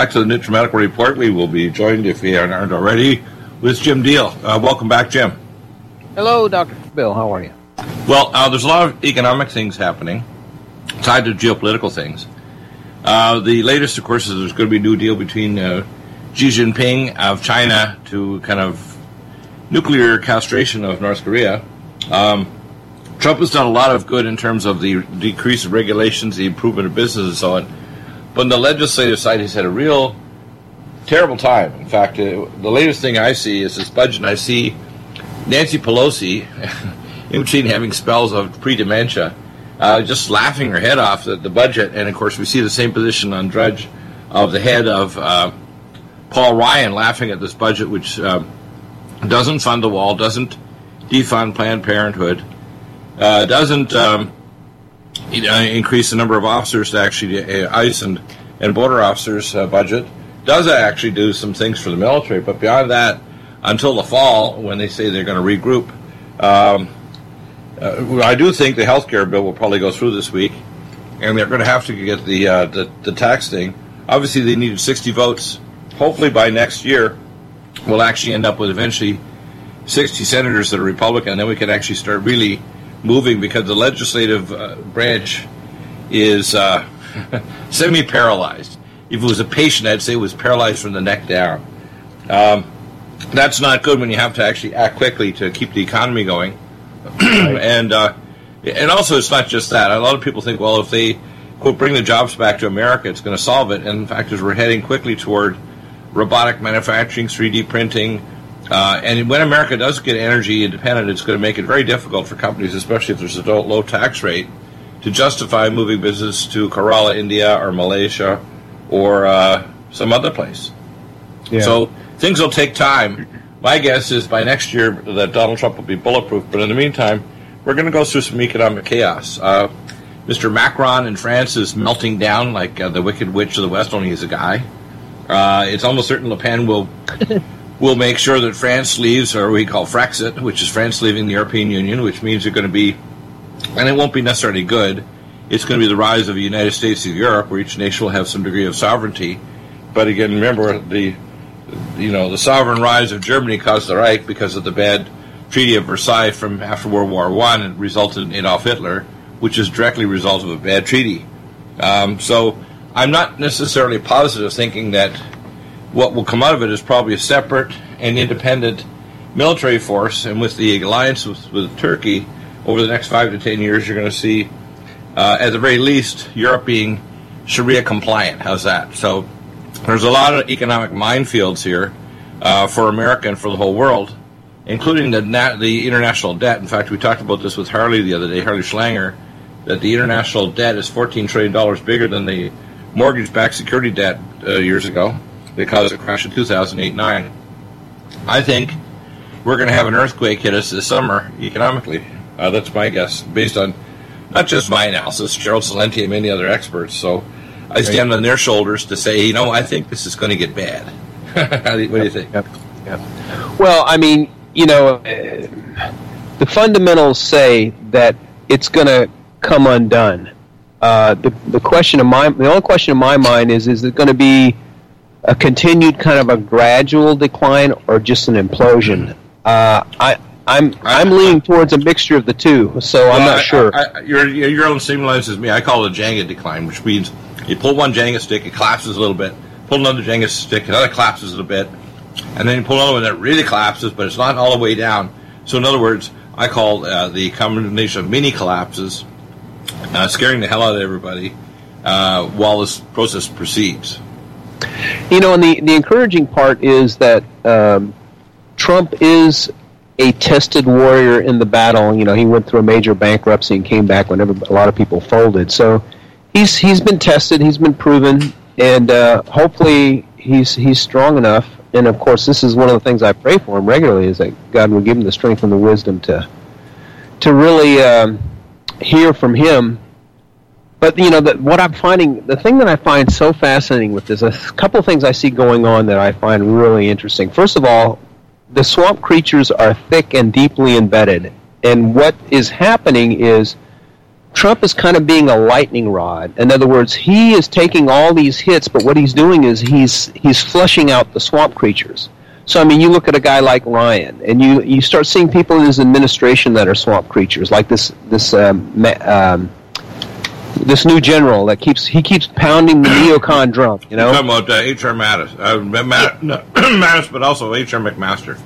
back to the NutriMedical Report. We will be joined, if we aren't already, with Jim Deal. Uh, welcome back, Jim. Hello, Dr. Bill. How are you? Well, uh, there's a lot of economic things happening tied to geopolitical things. Uh, the latest, of course, is there's going to be a new deal between uh, Xi Jinping of China to kind of nuclear castration of North Korea. Um, Trump has done a lot of good in terms of the decrease of regulations, the improvement of business, and so on. But on the legislative side, he's had a real terrible time. In fact, uh, the latest thing I see is this budget, and I see Nancy Pelosi, in between having spells of pre dementia, uh, just laughing her head off at the budget. And of course, we see the same position on Drudge of the head of uh, Paul Ryan laughing at this budget, which uh, doesn't fund the wall, doesn't defund Planned Parenthood uh, doesn't um, increase the number of officers to actually uh, ICE and, and border officers uh, budget, does actually do some things for the military, but beyond that, until the fall, when they say they're going to regroup, um, uh, I do think the health care bill will probably go through this week, and they're going to have to get the, uh, the, the tax thing. Obviously, they needed 60 votes. Hopefully, by next year, we'll actually end up with eventually 60 senators that are Republican, and then we can actually start really moving because the legislative uh, branch is uh, semi paralyzed. If it was a patient, I'd say it was paralyzed from the neck down. Um, that's not good when you have to actually act quickly to keep the economy going. and uh, and also, it's not just that. A lot of people think, well, if they quote bring the jobs back to America, it's going to solve it. And in fact, as we're heading quickly toward robotic manufacturing, 3D printing, uh, and when America does get energy independent, it's going to make it very difficult for companies, especially if there's a low tax rate, to justify moving business to Kerala, India, or Malaysia, or uh, some other place. Yeah. So things will take time. My guess is by next year that Donald Trump will be bulletproof. But in the meantime, we're going to go through some economic chaos. Uh, Mr. Macron in France is melting down like uh, the Wicked Witch of the West. Only he's a guy. Uh, it's almost certain Le Pen will We'll make sure that France leaves, or we call Frexit, which is France leaving the European Union, which means they're going to be, and it won't be necessarily good. It's going to be the rise of the United States of Europe, where each nation will have some degree of sovereignty. But again, remember the, you know, the sovereign rise of Germany caused the Reich because of the bad Treaty of Versailles from after World War One, and resulted in Adolf Hitler, which is directly a result of a bad treaty. Um, so I'm not necessarily positive thinking that what will come out of it is probably a separate and independent military force. And with the alliance with, with Turkey over the next five to ten years, you're going to see, uh, at the very least, Europe being Sharia compliant. How's that? So there's a lot of economic minefields here uh, for America and for the whole world, including the nat- the international debt. In fact, we talked about this with Harley the other day, Harley Schlanger, that the international debt is 14 trillion dollars bigger than the mortgage-backed security debt uh, years ago that caused a crash in 2008-9. I think we're going to have an earthquake hit us this summer economically. Uh, that's my guess, based on not just my analysis, Gerald Celente and many other experts. So I stand on their shoulders to say, you know, I think this is going to get bad. what do you think? Yep. Yep. Well, I mean, you know, uh, the fundamentals say that it's going to come undone. Uh, the, the question of my the only question in my mind is is it going to be a continued kind of a gradual decline or just an implosion? Uh, I, I'm I'm leaning towards a mixture of the two, so well, I'm not I, sure. I, I, you're you're on the same lines as me. I call it a Jenga decline, which means you pull one Jenga stick, it collapses a little bit. Pull another Jenga stick, another collapses a little bit, and then you pull another one that really collapses, but it's not all the way down. So in other words, I call uh, the combination of mini collapses, uh, scaring the hell out of everybody uh, while this process proceeds. You know, and the, the encouraging part is that um, Trump is a tested warrior in the battle. You know, he went through a major bankruptcy and came back whenever a lot of people folded. So he's he's been tested, he's been proven, and uh, hopefully he's he's strong enough. And of course, this is one of the things I pray for him regularly: is that God will give him the strength and the wisdom to to really um, hear from him but you know, what I'm finding, the thing that I find so fascinating with this, a couple of things I see going on that I find really interesting. First of all, the swamp creatures are thick and deeply embedded, and what is happening is Trump is kind of being a lightning rod. In other words, he is taking all these hits, but what he's doing is he's he's flushing out the swamp creatures. So I mean, you look at a guy like Ryan, and you you start seeing people in his administration that are swamp creatures, like this this um, um, this new general that keeps he keeps pounding the neocon drum. You know, You're talking about uh, H.R. Mattis, uh, Matt, no, Mattis, but also H.R. McMaster.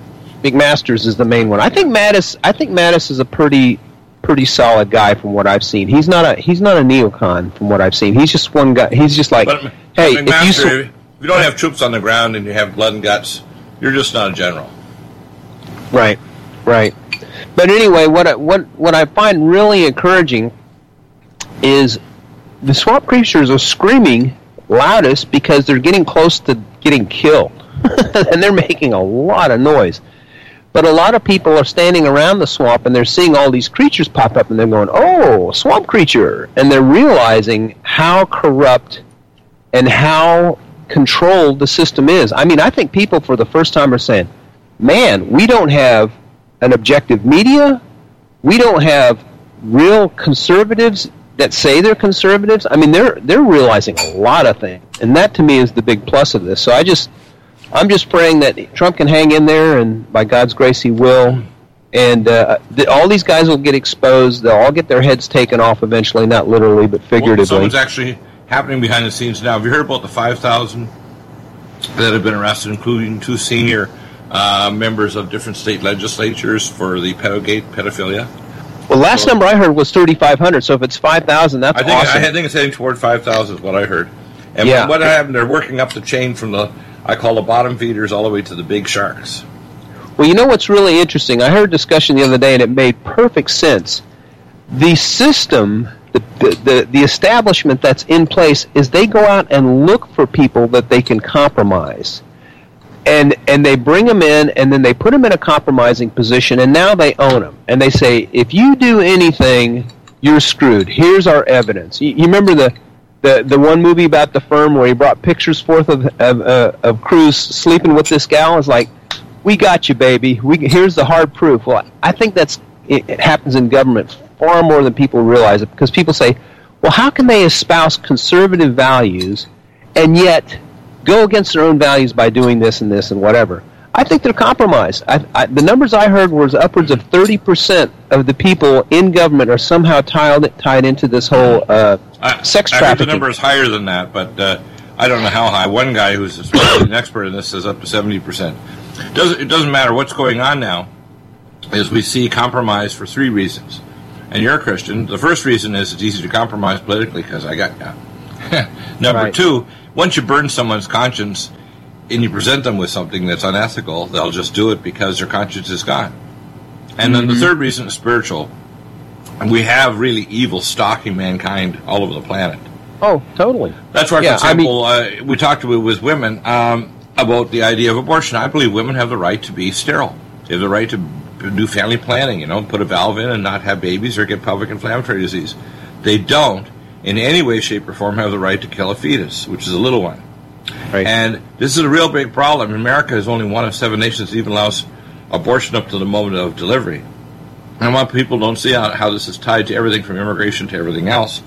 McMaster's is the main one. I think Mattis. I think Mattis is a pretty pretty solid guy from what I've seen. He's not a he's not a neocon from what I've seen. He's just one guy. He's just like, But hey, McMaster, if you if you don't have troops on the ground and you have blood and guts, you're just not a general. Right, right. But anyway, what I, what what I find really encouraging is the swamp creatures are screaming loudest because they're getting close to getting killed, and they're making a lot of noise. But a lot of people are standing around the swamp and they're seeing all these creatures pop up and they're going, "Oh, swamp creature!" and they're realizing how corrupt and how controlled the system is. I mean, I think people for the first time are saying, man, we don't have an objective media. We don't have real conservatives that say they're conservatives. I mean, they're they're realizing a lot of things, and that to me is the big plus of this. So I just, I'm just praying that Trump can hang in there, and by God's grace, he will. And uh, the, all these guys will get exposed. They'll all get their heads taken off eventually, not literally, but Well, figuratively. something's actually happening behind the scenes now. Have you heard about the 5,000 that have been arrested, including two senior uh, members of different state legislatures for the pedogate pedophilia? Well, last number I heard was 3,500. So if it's 5,000, that's I think awesome. I think it's heading toward 5,000 is what I heard. And Yeah. what happened? They're working up the chain from the I call the bottom feeders all the way to the big sharks. Well, you know what's really interesting? I heard a discussion the other day, and it made perfect sense. The system, the, the, the, the establishment that's in place, is they go out and look for people that they can compromise. And, and they bring them in, and then they put them in a compromising position, and now they own them. And they say, if you do anything, you're screwed. Here's our evidence. You, you remember the, the, the one movie about the firm where he brought pictures forth of, of, uh, of Cruz sleeping with this gal? It's like, we got you, baby. We here's the hard proof. Well, I think that's it, it happens in government far more than people realize it because people say, well, how can they espouse conservative values and yet go against their own values by doing this and this and whatever? I think they're compromised. I, I, the numbers I heard was upwards of thirty percent of the people in government are somehow tied tied into this whole uh, I, sex I heard the number is higher than that, but uh, I don't know how high. One guy who's an expert in this says up to seventy percent. Doesn't it doesn't matter what's going on now? Is we see compromise for three reasons, and you're a Christian. The first reason is it's easy to compromise politically because I got you. Number Right. two, once you burn someone's conscience and you present them with something that's unethical, they'll just do it because their conscience is gone. And then Mm-hmm. the third reason is spiritual. And we have really evil stalking mankind all over the planet. oh, totally. That's why, for Yeah, I mean- example, uh, we talked with, with women um, about the idea of abortion. I believe women have the right to be sterile. They have the right to do family planning, you know, put a valve in and not have babies or get pelvic inflammatory disease. They don't, in any way, shape, or form, have the right to kill a fetus, which is a little one. Right. And this is a real big problem. America is only one of seven nations that even allows abortion up to the moment of delivery. And why people don't see how, how this is tied to everything from immigration to everything else.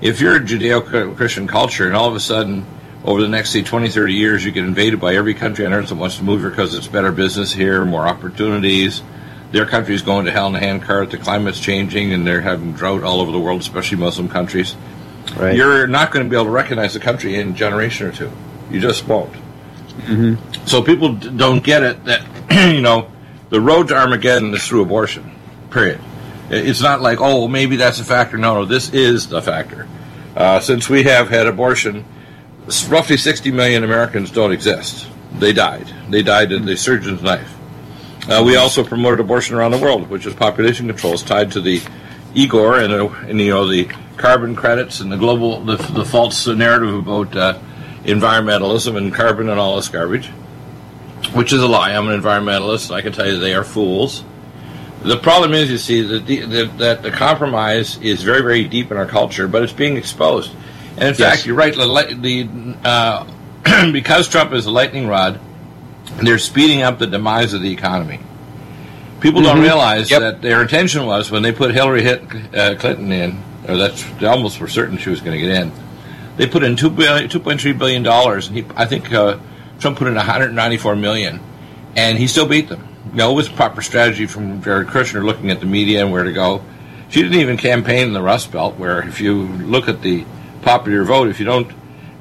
If you're a Judeo-Christian culture and all of a sudden, over the next, say, 20, 30 years, you get invaded by every country on earth that wants to move here because it's better business here, more opportunities, their country is going to hell in a handcart, the climate's changing, and they're having drought all over the world, especially Muslim countries Right. you're not going to be able to recognize the country in a generation or two. You just won't. Mm-hmm. So people d- don't get it that you know the road to Armageddon is through abortion. Period. It's not like oh maybe that's a factor. No, no, this is the factor. Uh, since we have had abortion, roughly 60 million Americans don't exist. They died. They died in the surgeon's knife. Uh, we also promoted abortion around the world, which is population control. It's tied to the Igor and, uh, and you know the carbon credits and the global the, the false narrative about uh, environmentalism and carbon and all this garbage, which is a lie. I'm an environmentalist. And I can tell you they are fools. The problem is, you see, that the, the, that the compromise is very, very deep in our culture, but it's being exposed. And in Yes. fact, you're right. The, the uh, because Trump is a lightning rod, they're speeding up the demise of the economy. People don't Mhm. realize Yep. that their intention was when they put Hillary Hit, uh, Clinton in or that's almost for certain she was going to get in. They put in two billion, two point three billion dollars, and he, I think uh, Trump put in one hundred ninety four million, and he still beat them. You know, it was proper strategy from Jared Kushner looking at the media and where to go. She didn't even campaign in the Rust Belt, where if you look at the popular vote, if you don't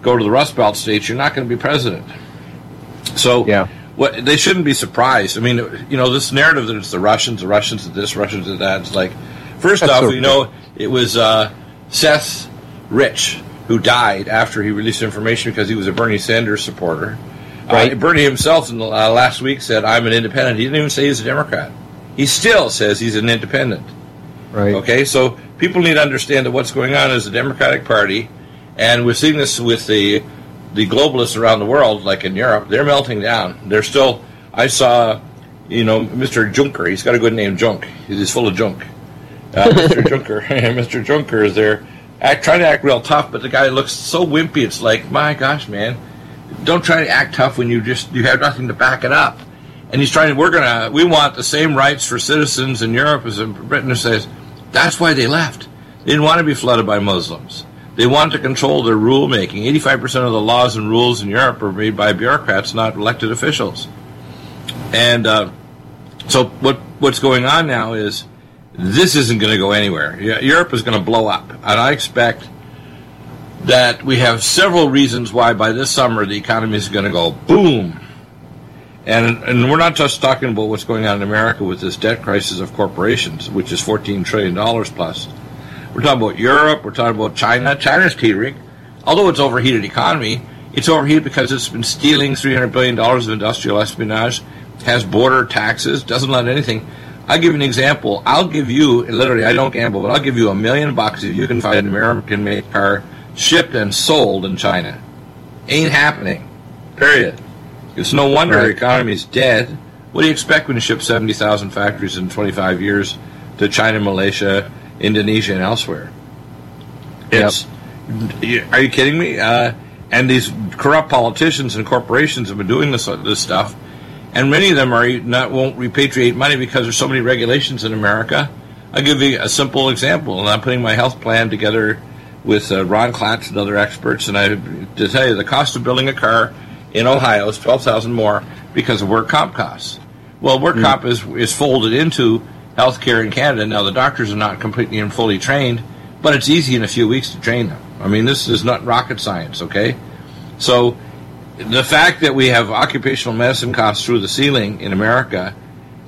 go to the Rust Belt states, you're not going to be president. So Yeah. What they shouldn't be surprised. I mean, you know, this narrative that it's the Russians, the Russians did this, Russians did that. It's like, first That's off, so you know, it was uh, Seth Rich who died after he released information because he was a Bernie Sanders supporter. Uh, Right. Bernie himself in the, uh, last week said, "I'm an independent." He didn't even say he's a Democrat. He still says he's an independent. Right. Okay, so people need to understand that what's going on is the Democratic Party, and we're seeing this with the the globalists around the world, like in Europe. They're melting down. They're still. I saw, you know, Mr. Juncker. He's got a good name, Junk. He's full of junk. Uh, Mr. Juncker. Mr. Juncker is there, act, trying to act real tough, but the guy looks so wimpy. It's like, my gosh, man, don't try to act tough when you just you have nothing to back it up. And he's trying to. We're gonna. We want the same rights for citizens in Europe as in Britain. Says that's why they left. They didn't want to be flooded by Muslims. They want to control their rulemaking. Eighty-five percent of the laws and rules in Europe are made by bureaucrats, not elected officials. And uh, so what what's going on now is this isn't going to go anywhere. Europe is going to blow up, and I expect that we have several reasons why by this summer the economy is going to go boom. And and we're not just talking about what's going on in America with this debt crisis of corporations, which is 14 trillion dollars plus. We're talking about Europe. We're talking about China. China's teetering. Although it's overheated economy, it's overheated because it's been stealing 300 billion dollars of industrial espionage, has border taxes, doesn't let anything. I'll give you an example. I'll give you literally. I don't gamble, but I'll give you a million bucks if you can find an American-made car shipped and sold in China. Ain't happening. Period. It's no wonder our Right. economy is dead. What do you expect when you ship 70,000 factories in 25 years to China, Malaysia, Indonesia, and elsewhere? It's, you- Are you kidding me? Uh, and these corrupt politicians and corporations have been doing this this stuff, and many of them are not won't repatriate money because there's so many regulations in America. I'll give you a simple example, and I'm putting my health plan together with uh, Ron Klatz and other experts, and I to tell you the cost of building a car in Ohio is twelve thousand more because of work comp costs. Well, work comp is is folded into healthcare in Canada. Now the doctors are not completely and fully trained, but it's easy in a few weeks to train them. I mean, this is not rocket science, okay? So the fact that we have occupational medicine costs through the ceiling in America,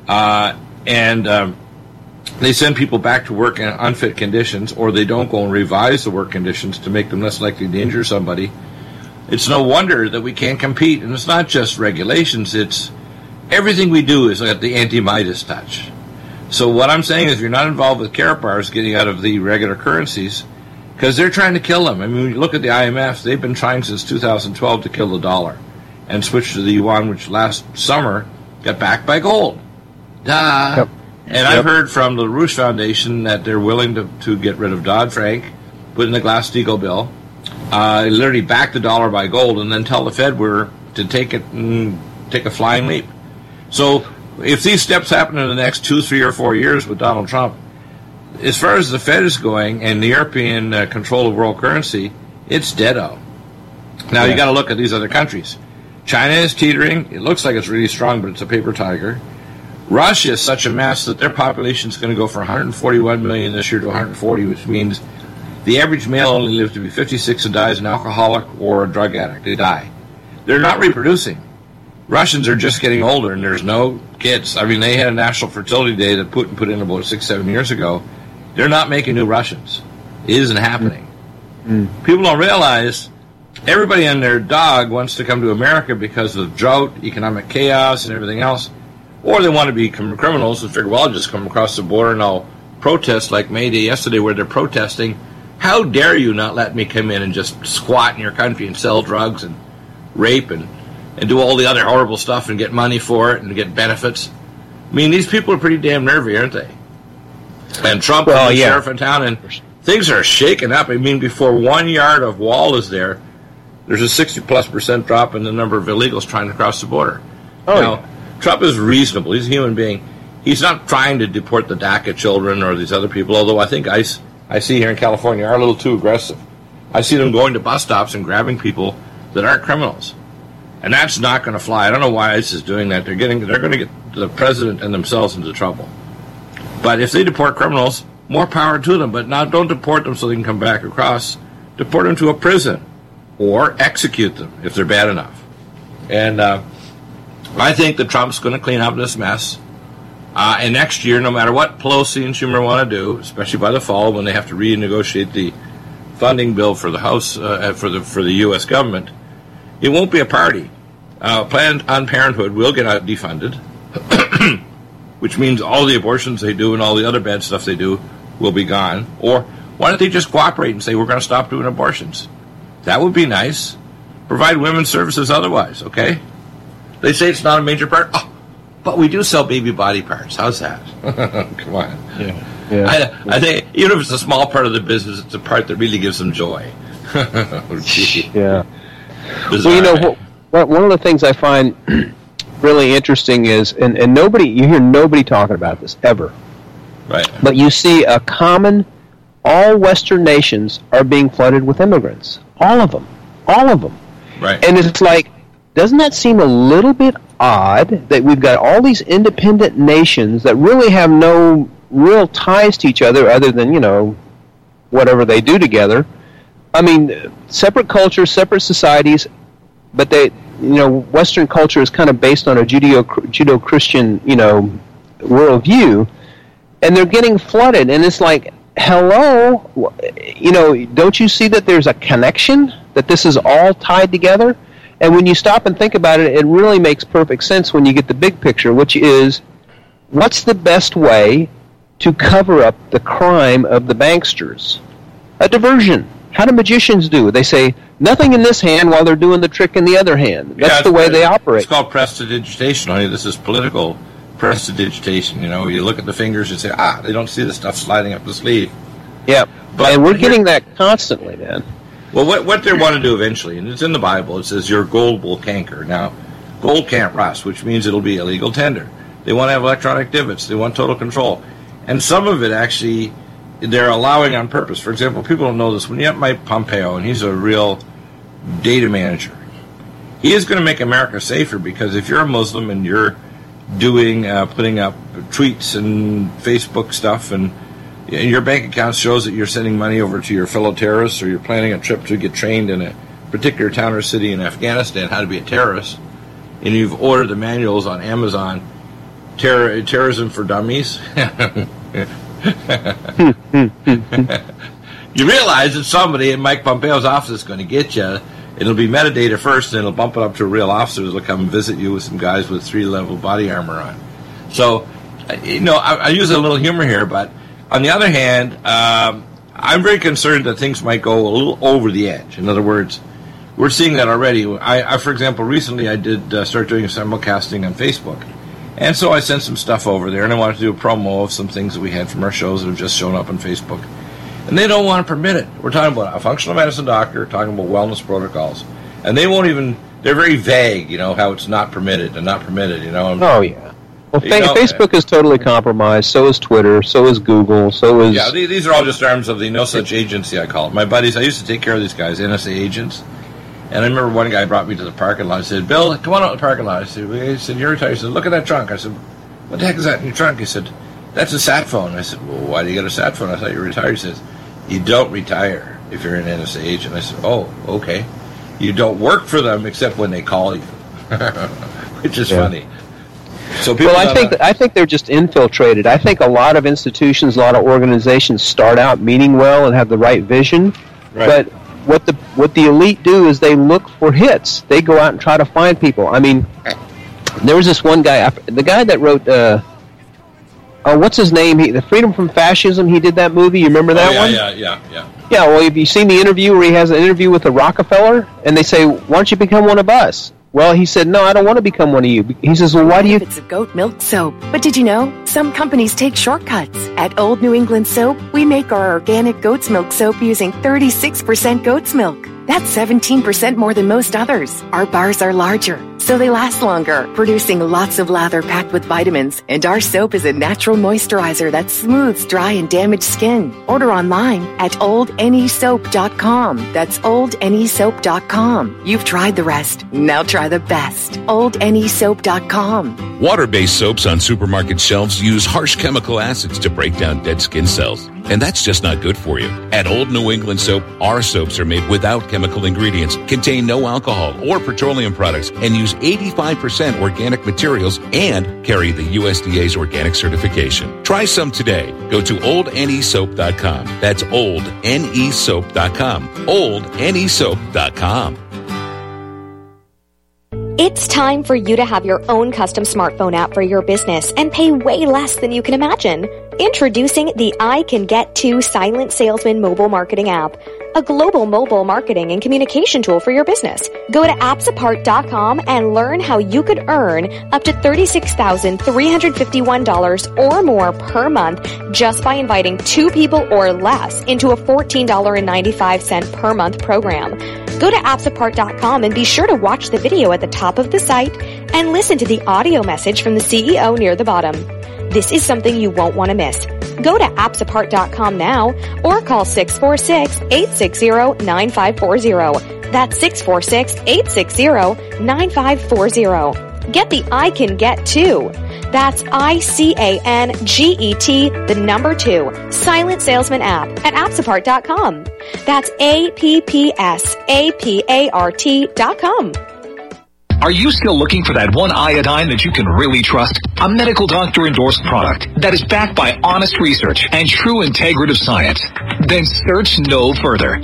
uh, and um, they send people back to work in unfit conditions, or they don't go and revise the work conditions to make them less likely to injure somebody. It's no wonder that we can't compete, and it's not just regulations; it's everything we do is at the anti-Midas touch. So what I'm saying is, you're not involved with Karatbars getting out of the regular currencies, because they're trying to kill them. I mean, when you look at the IMF, they've been trying since 2012 to kill the dollar and switch to the yuan, which last summer got backed by gold. Duh. Yep. And I've heard from the Rouge Foundation that they're willing to, to get rid of Dodd Frank, put in the Glass-Steagall bill, uh, literally back the dollar by gold, and then tell the Fed we're to take it and take a flying leap. So if these steps happen in the next two, three, or four years with Donald Trump, as far as the Fed is going and the European uh, control of world currency, it's dead deado. Now you Yeah. got to look at these other countries. China is teetering. It looks like it's really strong, but it's a paper tiger. Russia is such a mess that their population is going to go from 141 million this year to 140, which means the average male only lives to be 56 and dies an alcoholic or a drug addict. They die. They're not reproducing. Russians are just getting older, and there's no kids. I mean, they had a national fertility day that Putin put in about six, seven years ago. They're not making new Russians. It isn't happening. Mm. People don't realize everybody and their dog wants to come to America because of drought, economic chaos, and everything else. Or they want to become criminals and figure, well, I'll just come across the border and I'll protest like May Day yesterday where they're protesting. How dare you not let me come in and just squat in your country and sell drugs and rape and, and do all the other horrible stuff and get money for it and get benefits? I mean, these people are pretty damn nervy, aren't they? And Trump Well, and the yeah. sheriff in town, and things are shaking up. I mean, before one yard of wall is there, there's a 60 plus percent drop in the number of illegals trying to cross the border. Oh, now, Trump is reasonable. He's a human being. He's not trying to deport the DACA children or these other people, although I think ICE I see here in California are a little too aggressive. I see them going to bus stops and grabbing people that aren't criminals, and that's not going to fly. I don't know why ICE is doing that. They're getting they're going to get the president and themselves into trouble. But if they deport criminals, more power to them. But now don't deport them so they can come back across. Deport them to a prison or execute them if they're bad enough. And uh, I think that Trump's going to clean up this mess. Uh, and next year, no matter what Pelosi and Schumer want to do, especially by the fall when they have to renegotiate the funding bill for the House uh, for the for the U.S. government, it won't be a party. Uh, Planned on Parenthood will get out defunded, which means all the abortions they do and all the other bad stuff they do will be gone. Or why don't they just cooperate and say we're going to stop doing abortions? That would be nice. Provide women's services otherwise. Okay. They say it's not a major part. Oh, but we do sell baby body parts. How's that? Come on. Yeah. Yeah. I, I, think even if it's a small part of the business, it's a part that really gives them joy. yeah. Well, you know, what, one of the things I find really interesting is, and, and nobody, you hear nobody talking about this ever. Right. But you see a common, all Western nations are being flooded with immigrants. All of them. All of them. Right. And it's like, doesn't that seem a little bit odd that we've got all these independent nations that really have no real ties to each other other than, you know, whatever they do together? I mean, separate cultures, separate societies, but they, you know, Western culture is kind of based on a Judeo Judeo Christian, you know, worldview, and they're getting flooded, and it's like, hello, you know, don't you see that there's a connection that this is all tied together? And when you stop and think about it, it really makes perfect sense when you get the big picture, which is what's the best way to cover up the crime of the banksters? A diversion. How do magicians do? They say nothing in this hand while they're doing the trick in the other hand. That's yeah, the way they operate. It's called prestidigitation. Honey, this is political prestidigitation. You know, you look at the fingers and say, ah, they don't see the stuff sliding up the sleeve. Yeah, but and we're getting that constantly, man. Well, what, what they want to do eventually, and it's in the Bible, it says your gold will canker. Now, gold can't rust, which means it'll be illegal tender. They want to have electronic divots. They want total control. And some of it actually, they're allowing on purpose. For example, people don't know this. When you have Mike Pompeo, and he's a real data manager, he is going to make America safer because if you're a Muslim and you're doing, uh, putting up tweets and Facebook stuff and your bank account shows that you're sending money over to your fellow terrorists or you're planning a trip to get trained in a particular town or city in Afghanistan how to be a terrorist, and you've ordered the manuals on Amazon, terror, terrorism for dummies. you realize that somebody in Mike Pompeo's office is going to get you. It'll be metadata first, and it'll bump it up to real officers. Will come and visit you with some guys with three level body armor on. So, you know, I, I use a little humor here, but on the other hand, um, I'm very concerned that things might go a little over the edge. In other words, we're seeing that already. I, I for example, recently I did uh, start doing simulcasting on Facebook, and so I sent some stuff over there, and I wanted to do a promo of some things that we had from our shows that have just shown up on Facebook, and they don't want to permit it. We're talking about a functional medicine doctor, talking about wellness protocols, and they won't even. They're very vague, you know, how it's not permitted and not permitted, you know. Oh yeah. Well, fa- know, Facebook is totally compromised. So is Twitter. So is Google. So is yeah. These are all just arms of the no such agency. I call it. My buddies. I used to take care of these guys, NSA agents. And I remember one guy brought me to the parking lot. I said, "Bill, come on out to the parking lot." I said, he said "You're retired." He said, "Look at that trunk." I said, "What the heck is that in your trunk?" He said, "That's a sat phone." I said, "Well, why do you get a sat phone?" I thought you were retired. He says, "You don't retire if you're an NSA agent." I said, "Oh, okay. You don't work for them except when they call you," which is yeah. funny. So well, I think I think they're just infiltrated. I think a lot of institutions, a lot of organizations start out meaning well and have the right vision, right. but what the what the elite do is they look for hits. They go out and try to find people. I mean, there was this one guy, the guy that wrote. Uh, oh, what's his name? He, the Freedom from Fascism. He did that movie. You remember that oh, yeah, one? Yeah, yeah, yeah. Yeah. Well, have you seen the interview where he has an interview with a Rockefeller, and they say, "Why don't you become one of us?" Well, he said, no, I don't want to become one of you. He says, well, why do you? It's a goat milk soap. But did you know? Some companies take shortcuts. At Old New England Soap, we make our organic goat's milk soap using 36% goat's milk. That's 17% more than most others. Our bars are larger so they last longer, producing lots of lather packed with vitamins. And our soap is a natural moisturizer that smooths dry and damaged skin. Order online at oldnesoap.com. That's oldnesoap.com. You've tried the rest. Now try the best. oldnesoap.com. Water-based soaps on supermarket shelves use harsh chemical acids to break down dead skin cells. And that's just not good for you. At Old New England Soap, our soaps are made without chemical ingredients, contain no alcohol or petroleum products, and use 85% organic materials and carry the USDA's organic certification. Try some today. Go to oldnesoap.com. That's oldnesoap.com. oldnesoap.com. It's time for you to have your own custom smartphone app for your business and pay way less than you can imagine. Introducing the I Can Get To Silent Salesman mobile marketing app, a global mobile marketing and communication tool for your business. Go to appsapart.com and learn how you could earn up to $36,351 or more per month just by inviting two people or less into a $14.95 per month program. Go to appsapart.com and be sure to watch the video at the top of the site and listen to the audio message from the CEO near the bottom. This is something you won't want to miss. Go to appsapart.com now or call 646-860-9540. That's 646-860-9540. Get the I Can Get To. That's I-C-A-N-G-E-T, the number two, Silent Salesman app at appsapart.com. That's A-P-P-S-A-P-A-R-T dot com. Are you still looking for that one iodine that you can really trust? A medical doctor endorsed product that is backed by honest research and true integrative science? Then search no further.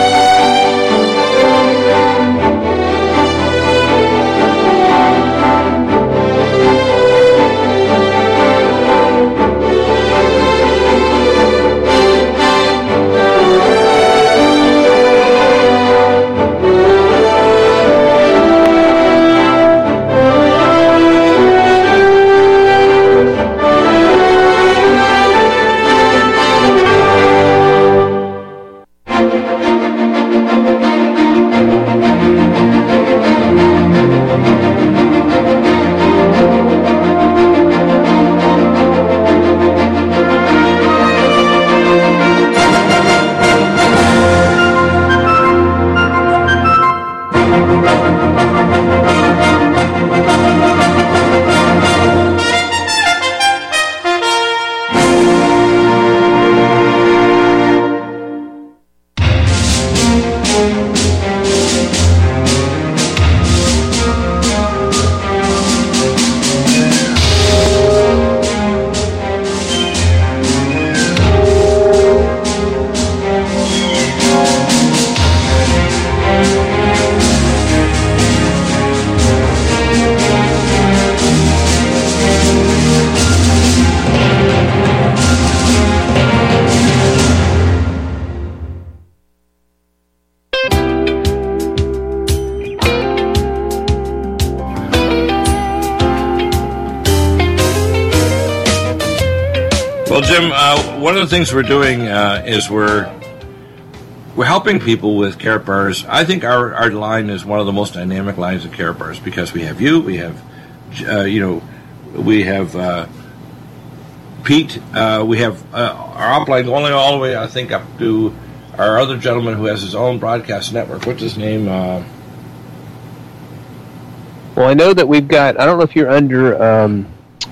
one of the things we're doing uh, is we're we're helping people with Karatbars. I think our, our line is one of the most dynamic lines of Karatbars because we have you, we have uh, you know, we have uh, Pete, uh, we have uh, our upline going all the way, I think, up to our other gentleman who has his own broadcast network. What's his name? Uh, Well, I know that we've got. I don't know if you're under. Um,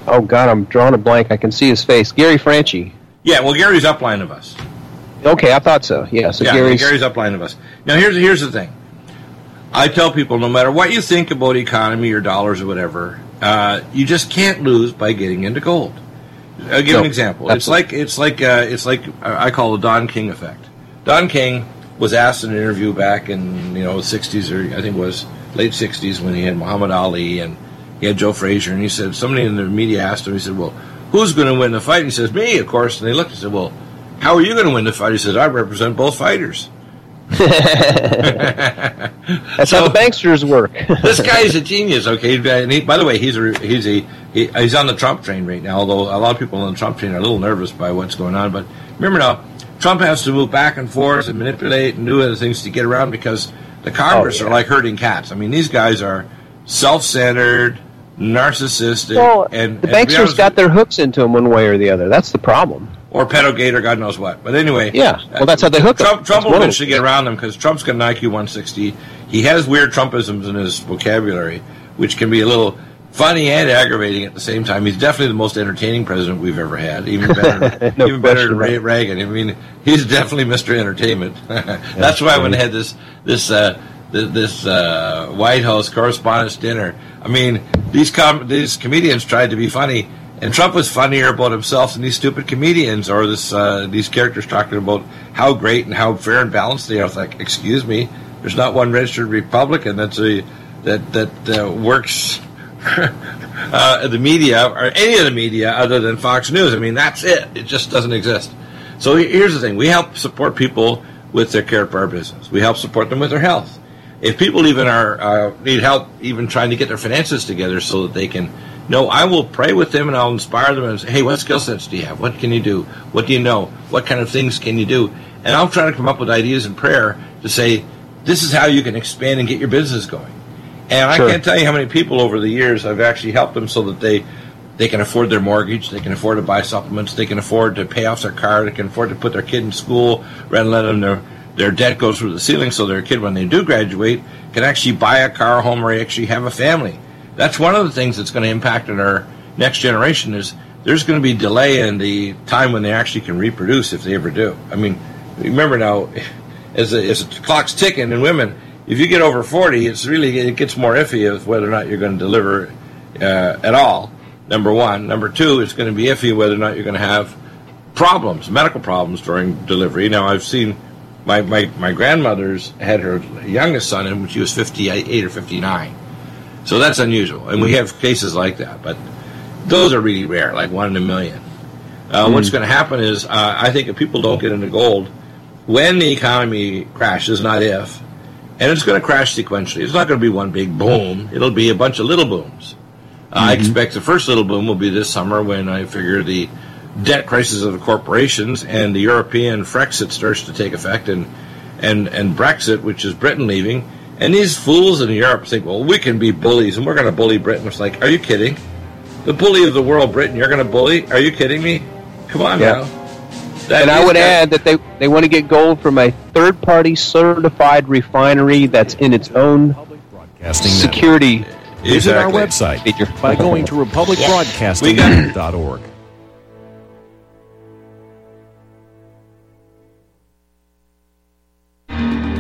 oh God, I'm drawing a blank. I can see his face. Gary Franchi. Yeah, well, Gary's upline of us. Okay, I thought so. Yeah, so yeah, Gary's, Gary's upline of us. Now here's here's the thing. I tell people no matter what you think about economy or dollars or whatever, uh, you just can't lose by getting into gold. I'll give No, an example. It's like it's like uh, it's like uh, I call the Don King effect. Don King was asked in an interview back in you know the '60s or I think it was late '60s when he had Muhammad Ali and he had Joe Frazier, and he said somebody in the media asked him. He said, "Well, who's going to win the fight?" And he says, "Me, of course." And they looked and said, "Well, how are you going to win the fight?" He says, "I represent both fighters." that's so- how the banksters work. this guy is a genius. Okay, and he, by the way, he's a he's a he, he's on the Trump train right now. Although a lot of people on the Trump train are a little nervous by what's going on. But remember now, Trump has to move back and forth and manipulate and do other things to get around because the Congress Oh, yeah. are like herding cats. I mean, these guys are self-centered, narcissistic, and the and banksters got their hooks into him one way or the other. That's the problem. or pedogate or God knows what. But anyway, Yeah, well, that's how they hook. Trump, Trump will eventually get around them because Trump's got an IQ 160. He has weird Trumpisms in his vocabulary, which can be a little funny and aggravating at the same time. He's definitely the most entertaining president we've ever had, even better, No even better than Ray, Reagan. I mean, he's definitely Mr. Entertainment. That's why I went ahead this this uh, this uh, White House Correspondents' Dinner, I mean, these com- these comedians tried to be funny. And Trump was funnier about himself than these stupid comedians or this uh, these characters talking about how great and how fair and balanced they are. It's like, excuse me, there's not one registered Republican that's a that that uh, works uh, the media or any of the media other than Fox News. I mean, that's it. It just doesn't exist. So here's the thing: we help support people with their care for our business. We help support them with their health. If people even are uh, need help, even trying to get their finances together so that they can know, I will pray with them and I'll inspire them and say, "Hey, what skill sets do you have? What can you do? What do you know? What kind of things can you do?" And I'll try to come up with ideas in prayer to say, "This is how you can expand and get your business going." And I can't tell you how many people over the years I've actually helped them so that they they can afford their mortgage, they can afford to buy supplements, they can afford to pay off their car, they can afford to put their kid in school, rather than let them their their debt goes through the ceiling, so their kid, when they do graduate, can actually buy a car, home, or actually have a family. That's one of the things that's going to impact in our next generation. Is there's going to be delay in the time when they actually can reproduce if they ever do. I mean, remember now, as, a, as the clock's ticking in women, if you get over 40, it's really it gets more iffy of whether or not you're going to deliver uh, at all. Number one. Number two, it's going to be iffy whether or not you're going to have problems, medical problems during delivery. Now, I've seen my, my, my grandmother's had her youngest son in when she was 58 or 59. So that's unusual. And we have cases like that, but those are really rare, like one in a million. Uh, What's going to happen is, uh, I think if people don't get into gold, when the economy crashes, not if, and it's going to crash sequentially. It's not going to be one big boom. It'll be a bunch of little booms. I expect the first little boom will be this summer when I figure the debt crisis of the corporations and the European Frexit starts to take effect and, and, and Brexit, which is Britain leaving. And these fools in Europe think, well, we can be bullies and we're going to bully Britain. It's like, are you kidding? The bully of the world, Britain, you're going to bully? Are you kidding me? Come on Yeah. now. That And I would that- add that they, they want to get gold from a third party certified refinery that's in its own Broadcasting Network. security. Visit our website by going to republicbroadcasting.org.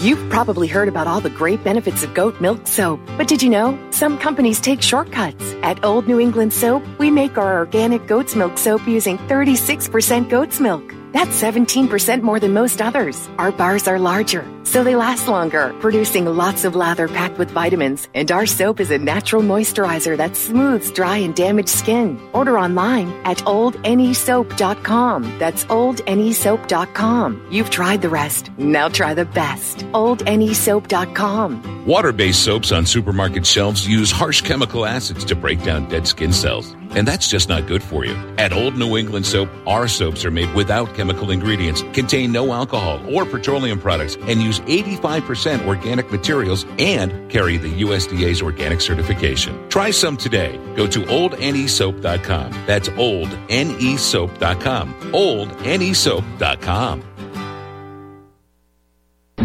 You've probably heard about all the great benefits of goat milk soap, but did you know some companies take shortcuts? At Old New England Soap, we make our organic goat's milk soap using 36% goat's milk. That's 17% more than most others. Our bars are larger, so they last longer, producing lots of lather packed with vitamins. And our soap is a natural moisturizer that smooths dry and damaged skin. Order online at oldnesoap.com. That's oldnesoap.com. You've tried the rest. Now try the best. oldnesoap.com. Water based soaps on supermarket shelves use harsh chemical acids to break down dead skin cells. And that's just not good for you. At Old New England Soap, our soaps are made without chemical ingredients, contain no alcohol or petroleum products, and use 85% organic materials and carry the USDA's organic certification. Try some today. Go to oldnesoap.com. That's oldnesoap.com. Oldnesoap.com.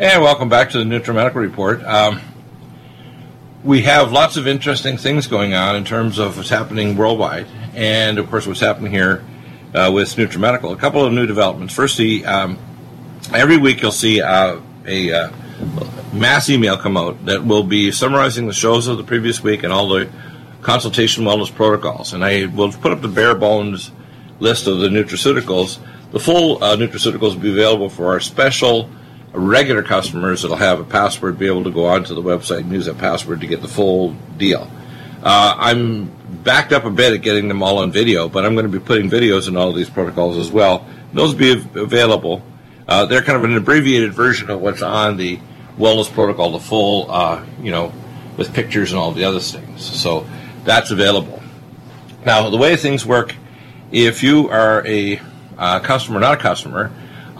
And welcome back to the NutriMedical Report. Um, we have lots of interesting things going on in terms of what's happening worldwide, and of course, what's happening here uh, with NutriMedical. A couple of new developments. Firstly, um, every week you'll see uh, a uh, mass email come out that will be summarizing the shows of the previous week and all the consultation wellness protocols. And I will put up the bare bones list of the nutraceuticals. The full uh, nutraceuticals will be available for our special regular customers that'll have a password, be able to go onto the website and use that password to get the full deal. Uh, I'm backed up a bit at getting them all on video, but I'm going to be putting videos in all of these protocols as well. Those will be av- available. Uh, they're kind of an abbreviated version of what's on the wellness protocol, the full, uh, you know, with pictures and all the other things. So that's available. Now, the way things work, if you are a uh, customer, not a customer,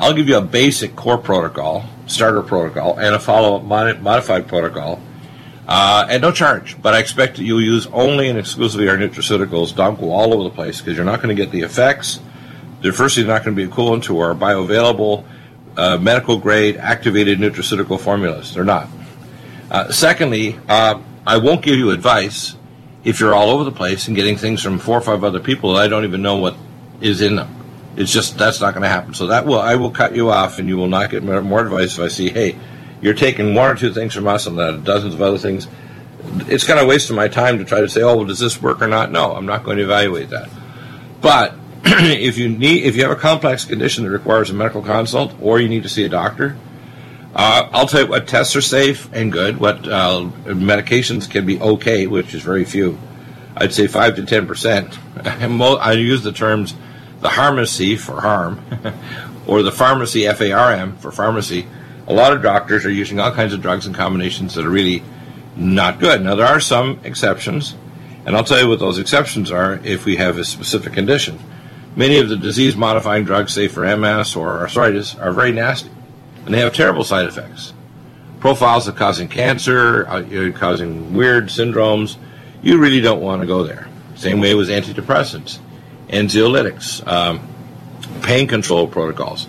I'll give you a basic core protocol, starter protocol, and a follow-up mod- modified protocol, uh, and no charge. But I expect that you'll use only and exclusively our nutraceuticals. Don't go all over the place because you're not going to get the effects. They're firstly not going to be equivalent to our bioavailable, uh, medical grade activated nutraceutical formulas. They're not. Uh, secondly, uh, I won't give you advice if you're all over the place and getting things from four or five other people that I don't even know what is in them. It's just that's not going to happen. So that will I will cut you off, and you will not get more, advice if I see, hey, you're taking one or two things from us and then dozens of other things. It's kind of wasting my time to try to say, oh, well, does this work or not? No, I'm not going to evaluate that. But if you need, if you have a complex condition that requires a medical consult, or you need to see a doctor, uh, I'll tell you what tests are safe and good. What uh, medications can be okay, which is very few. I'd say five to ten percent. I use the terms the pharmacy for harm, or the pharmacy F A R M for pharmacy. A lot of doctors are using all kinds of drugs and combinations that are really not good. Now there are some exceptions, and I'll tell you what those exceptions are if we have a specific condition. Many of the disease-modifying drugs, say for MS or arthritis, are very nasty and they have terrible side effects. Profiles of causing cancer, uh, causing weird syndromes. You really don't want to go there. Same way with antidepressants, anxiolytics, um, pain control protocols.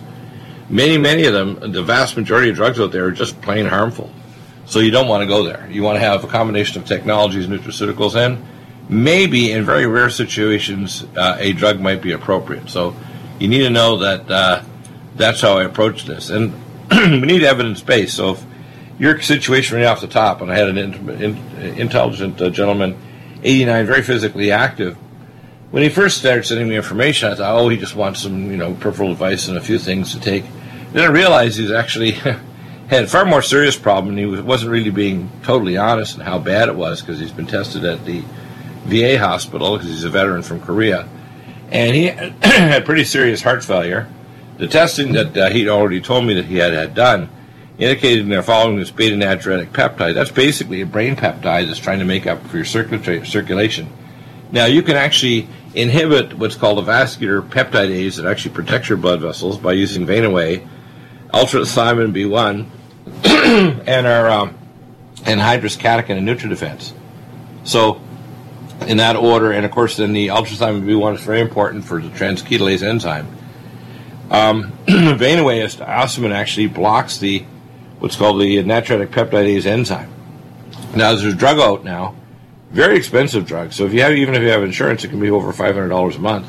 Many, many of them, the vast majority of drugs out there are just plain harmful. So you don't want to go there. You want to have a combination of technologies, nutraceuticals, and maybe in very rare situations, uh, a drug might be appropriate. So you need to know that uh, that's how I approach this. And we need evidence based. So if your situation right off the top, and I had an in, in, intelligent uh, gentleman, 89, very physically active. When he first started sending me information, I thought, oh, he just wants some, you know, peripheral advice and a few things to take. Then I realized he's actually had a far more serious problem, and he wasn't really being totally honest in how bad it was because he's been tested at the VA hospital because he's a veteran from Korea, and he had pretty serious heart failure the testing that uh, he'd already told me that he had had done indicated they're following this beta natriuretic peptide. That's basically a brain peptide that's trying to make up for your circulation. Now, you can actually inhibit what's called a vascular peptidase that actually protects your blood vessels by using Vein-Away, ultrathiamine B1, and our um, anhydrous catechin and NutriDefense. So, in that order, and of course, then the ultrathiamine B1 is very important for the transketolase enzyme. Um, Vein-Away osmin actually blocks the what's called the natriuretic peptidase enzyme. Now, there's a drug out now, very expensive drug. So if you have, even if you have insurance, it can be over five hundred dollars a month.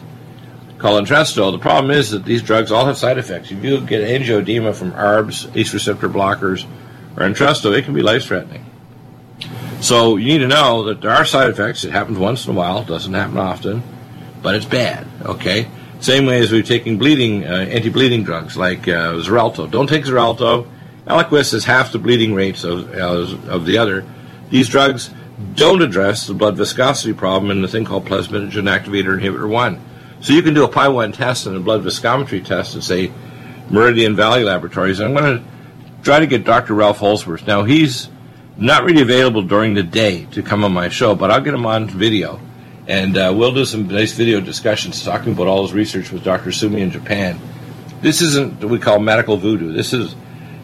Called Entresto. The problem is that these drugs all have side effects. If you get angioedema from ARBs, ACE receptor blockers, or Entresto, it can be life-threatening. So you need to know that there are side effects. It happens once in a while. Doesn't happen often, but it's bad. Okay. Same way as we're taking bleeding, uh, anti-bleeding drugs like uh, Xarelto. Don't take Xarelto. Eliquis has half the bleeding rates of, uh, of the other. These drugs don't address the blood viscosity problem in the thing called plasminogen activator inhibitor 1. So you can do a PI1 test and a blood viscometry test at, say, Meridian Valley Laboratories. I'm going to try to get Dr. Ralph Holsworth. Now, he's not really available during the day to come on my show, but I'll get him on video and uh, we'll do some nice video discussions talking about all his research with Dr. Sumi in Japan. This isn't what we call medical voodoo. This is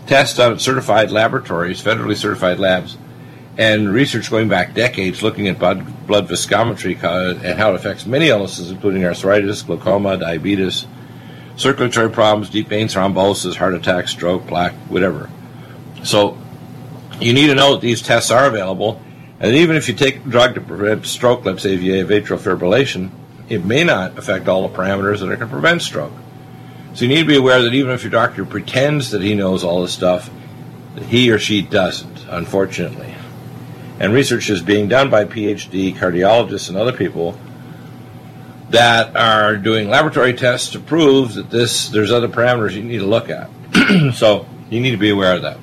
tests at certified laboratories, federally certified labs, and research going back decades looking at blood, blood viscometry and how it affects many illnesses, including arthritis, glaucoma, diabetes, circulatory problems, deep vein thrombosis, heart attack, stroke, plaque, whatever. So you need to know that these tests are available and even if you take drug to prevent stroke, let's say atrial fibrillation, it may not affect all the parameters that are going to prevent stroke. So you need to be aware that even if your doctor pretends that he knows all this stuff, he or she doesn't, unfortunately. And research is being done by PhD cardiologists and other people that are doing laboratory tests to prove that this there's other parameters you need to look at. so you need to be aware of that.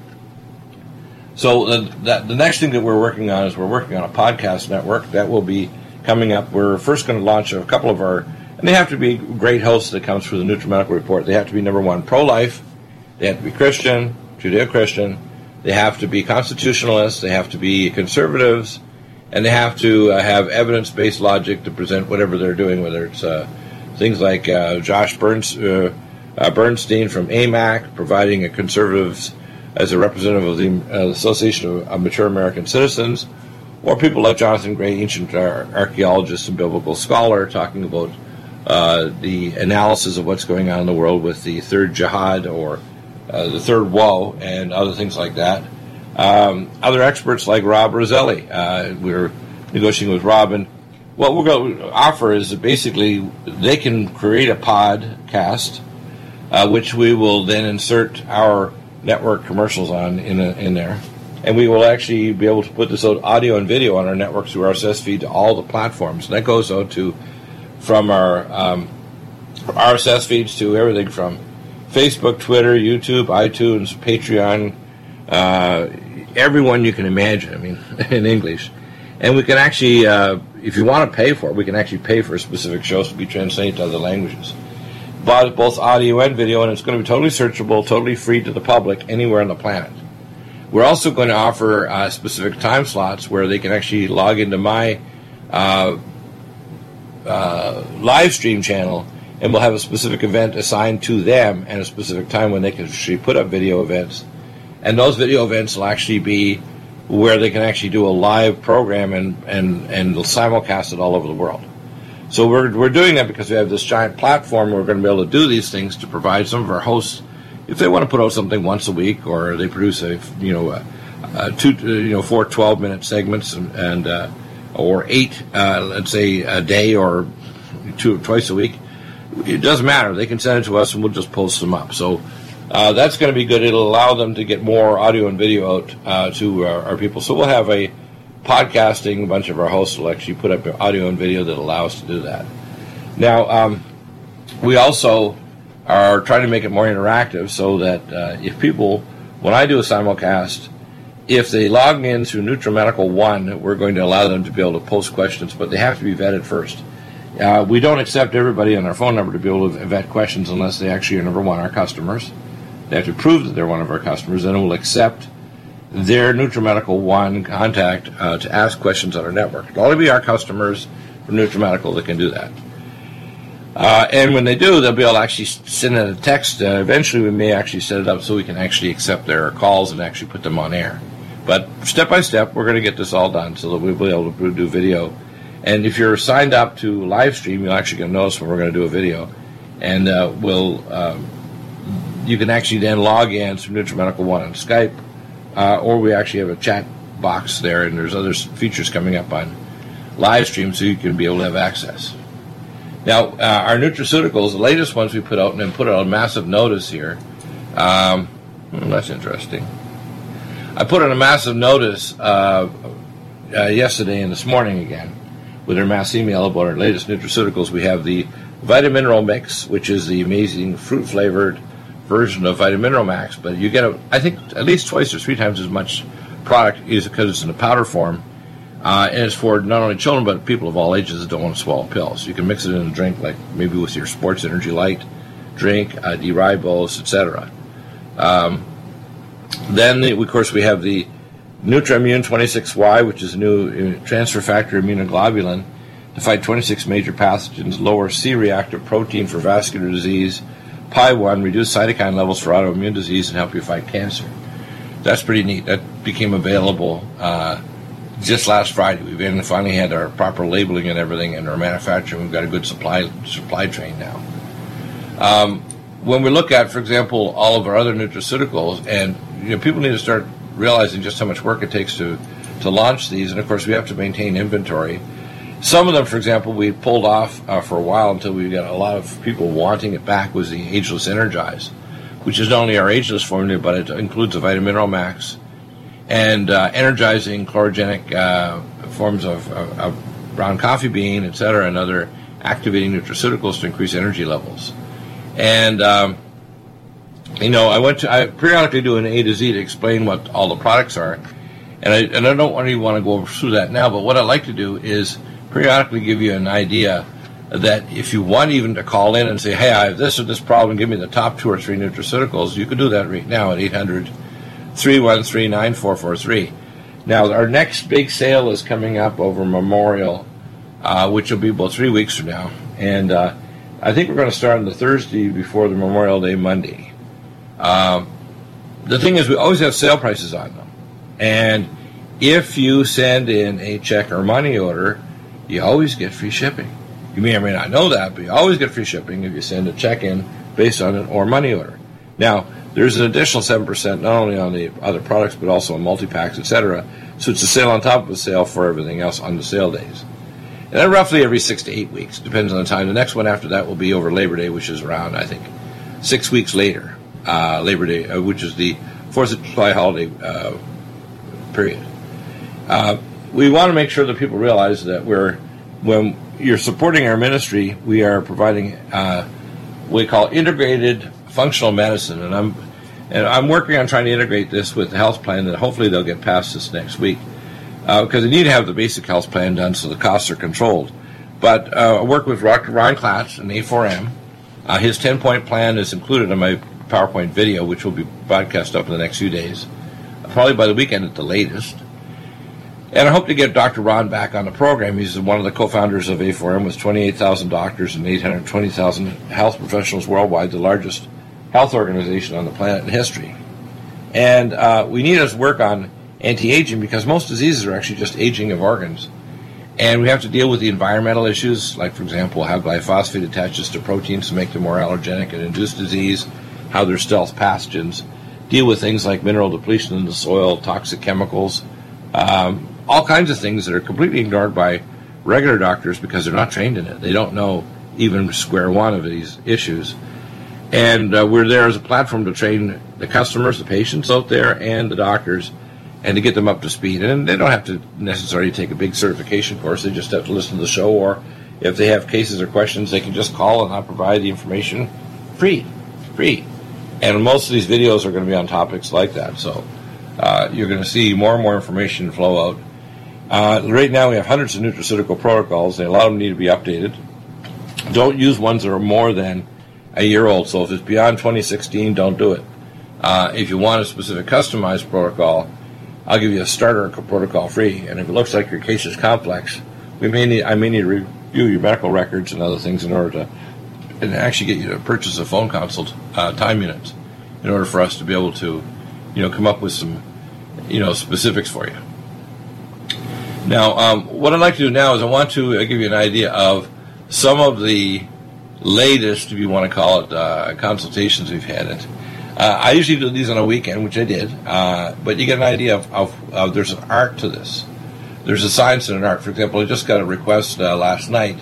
So the, the next thing that we're working on is we're working on a podcast network that will be coming up. We're first going to launch a couple of our, and they have to be great hosts that comes through the NutriMedical Report. They have to be number one, pro-life. They have to be Christian, Judeo-Christian. They have to be constitutionalists. They have to be conservatives, and they have to uh, have evidence-based logic to present whatever they're doing. Whether it's uh, things like uh, Josh Burns, uh, uh, Bernstein from AMAC providing a conservative's as a representative of the Association of, Mature American Citizens, or people like Jonathan Gray, ancient archaeologist and biblical scholar, talking about uh, the analysis of what's going on in the world with the third jihad or uh, the third woe and other things like that. Um, other experts like Rob Roselli, uh, we're negotiating with Robin. what we're going to offer is basically they can create a podcast, uh, which we will then insert our network commercials on in, a, in there. And we will actually be able to put this out audio and video on our network through RSS feed to all the platforms. And that goes out to from our um, RSS feeds to everything from Facebook, Twitter, YouTube, iTunes, Patreon, uh, everyone you can imagine. I mean, in English, and we can actually, uh, if you want to pay for it, we can actually pay for specific shows to be translated to other languages. But both audio and video, and it's going to be totally searchable, totally free to the public anywhere on the planet. We're also going to offer uh, specific time slots where they can actually log into my uh, uh, live stream channel, and we'll have a specific event assigned to them and a specific time when they can actually put up video events. And those video events will actually be where they can actually do a live program and, and, and simulcast it all over the world. So we're, we're doing that because we have this giant platform. We're going to be able to do these things to provide some of our hosts, if they want to put out something once a week or they produce a, you know, a, a two, you know, four 12 minute segments and, and uh, or eight, uh, let's say a day or two, twice a week. It doesn't matter. They can send it to us and we'll just post them up. So uh, that's going to be good. It'll allow them to get more audio and video out uh, to our, our, people. So we'll have a podcasting. A bunch of our hosts will actually put up audio and video that allow us to do that. Now, um, we also are trying to make it more interactive so that uh, if people, when I do a simulcast, if they log in through NutriMedical One, we're going to allow them to be able to post questions, but they have to be vetted first. Uh, we don't accept everybody on our phone number to be able to vet questions unless they actually are number one our customers. They have to prove that they're one of our customers, and we'll accept their NutriMedical One contact uh, to ask questions on our network. It'll only be our customers from NutriMedical that can do that. Uh, and when they do, they'll be able to actually send in a text. Uh, eventually, we may actually set it up so we can actually accept their calls and actually put them on air. But step by step, we're going to get this all done so that we'll be able to do video. And if you're signed up to live stream, you'll actually get a notice when we're going to do a video. And uh, we'll, um, you can actually then log in through NutriMedical One on Skype, uh, or we actually have a chat box there, and there's other features coming up on live stream so you can be able to have access. Now, uh, our nutraceuticals, the latest ones we put out, and then put out a massive notice here. Um, hmm, that's interesting. I put on a massive notice uh, uh, yesterday and this morning again with our mass email about our latest nutraceuticals. We have the Vitamineral Mix, which is the amazing fruit flavored version of Vitamineral Max, but you get, a, I think, at least twice or three times as much product is because it's in a powder form. Uh, and it's for not only children but people of all ages that don't want to swallow pills. You can mix it in a drink, like maybe with your Sports Energy Light drink, uh, D-ribose, etc. Um, then, of course, we have the Nutrimmune 26Y, which is a new uh, transfer factor immunoglobulin to fight 26 major pathogens, lower C-reactive protein for vascular disease, Pi1, reduce cytokine levels for autoimmune disease, and help you fight cancer. That's pretty neat. That became available uh, just last Friday. We've finally had our proper labeling and everything, and our manufacturing. We've got a good supply supply chain now. Um, when we look at, for example, all of our other nutraceuticals, and you know, people need to start realizing just how much work it takes to to launch these, and of course, we have to maintain inventory. Some of them, for example, we pulled off uh, for a while until we got a lot of people wanting it back. Was the Ageless Energize, which is not only our ageless formula, but it includes a vitamin mineral Max and uh, energizing chlorogenic uh, forms of, of, of, brown coffee bean, etc., and other activating nutraceuticals to increase energy levels. And um, you know, I went to I periodically do an A to Z to explain what all the products are, and I and I don't really want to go through that now. But what I like to do is periodically give you an idea that if you want even to call in and say, "Hey, I have this or this problem, give me the top two or three nutraceuticals," you can do that right now at 800 313 9443. Now, our next big sale is coming up over Memorial, uh, which will be about three weeks from now, and uh, I think we're going to start on the Thursday before the Memorial Day Monday. Um, the thing is, we always have sale prices on them. And if you send in a check or money order, you always get free shipping. You may or may not know that, but you always get free shipping if you send a check in based on an or money order. Now, there's an additional 7% not only on the other products, but also on multi packs, etc. So it's a sale on top of a sale for everything else on the sale days. And then roughly every six to eight weeks, depends on the time. The next one after that will be over Labor Day, which is around, I think, six weeks later uh, Labor Day, uh, which is the Fourth of July holiday uh, period. Uh, we want to make sure that people realize that we're when you're supporting our ministry, we are providing uh, we call integrated functional medicine, and I'm and I'm working on trying to integrate this with the health plan, and hopefully they'll get past this next week because they need to have the basic health plan done so the costs are controlled. But uh, I work with Dr. Ryan Klatz and A4M. Uh, his 10 point plan is included in my PowerPoint video, which will be broadcast up in the next few days, probably by the weekend at the latest. And I hope to get Dr. Ron back on the program. He's one of the co-founders of A4M with 28,000 doctors and 820,000 health professionals worldwide, the largest health organization on the planet in history. And uh, we need to work on anti-aging because most diseases are actually just aging of organs. And we have to deal with the environmental issues, like, for example, how glyphosate attaches to proteins to make them more allergenic and induce disease, how they're stealth pathogens, deal with things like mineral depletion in the soil, toxic chemicals, um, all kinds of things that are completely ignored by regular doctors because they're not trained in it. They don't know even square one of these issues. And uh, we're there as a platform to train the customers, the patients out there, and the doctors, and to get them up to speed. And they don't have to necessarily take a big certification course. They just have to listen to the show, or if they have cases or questions, they can just call and I'll provide the information free, free. And most of these videos are going to be on topics like that. So uh, you're going to see more and more information flow out. Uh, right now, we have hundreds of nutraceutical protocols, and a lot of them need to be updated. Don't use ones that are more than a year old. So if it's beyond 2016, don't do it. Uh, if you want a specific customized protocol, I'll give you a starter protocol free. And if it looks like your case is complex, we may need I may need to review your medical records and other things in order to and actually get you to purchase a phone consult uh, time unit in order for us to be able to, you know, come up with some, you know, specifics for you. Now, um, what I'd like to do now is I want to uh, give you an idea of some of the latest, if you want to call it, uh, consultations we've had. It. Uh, I usually do these on a weekend, which I did, uh, but you get an idea of, of, there's an art to this. There's a science and an art. For example, I just got a request uh, last night.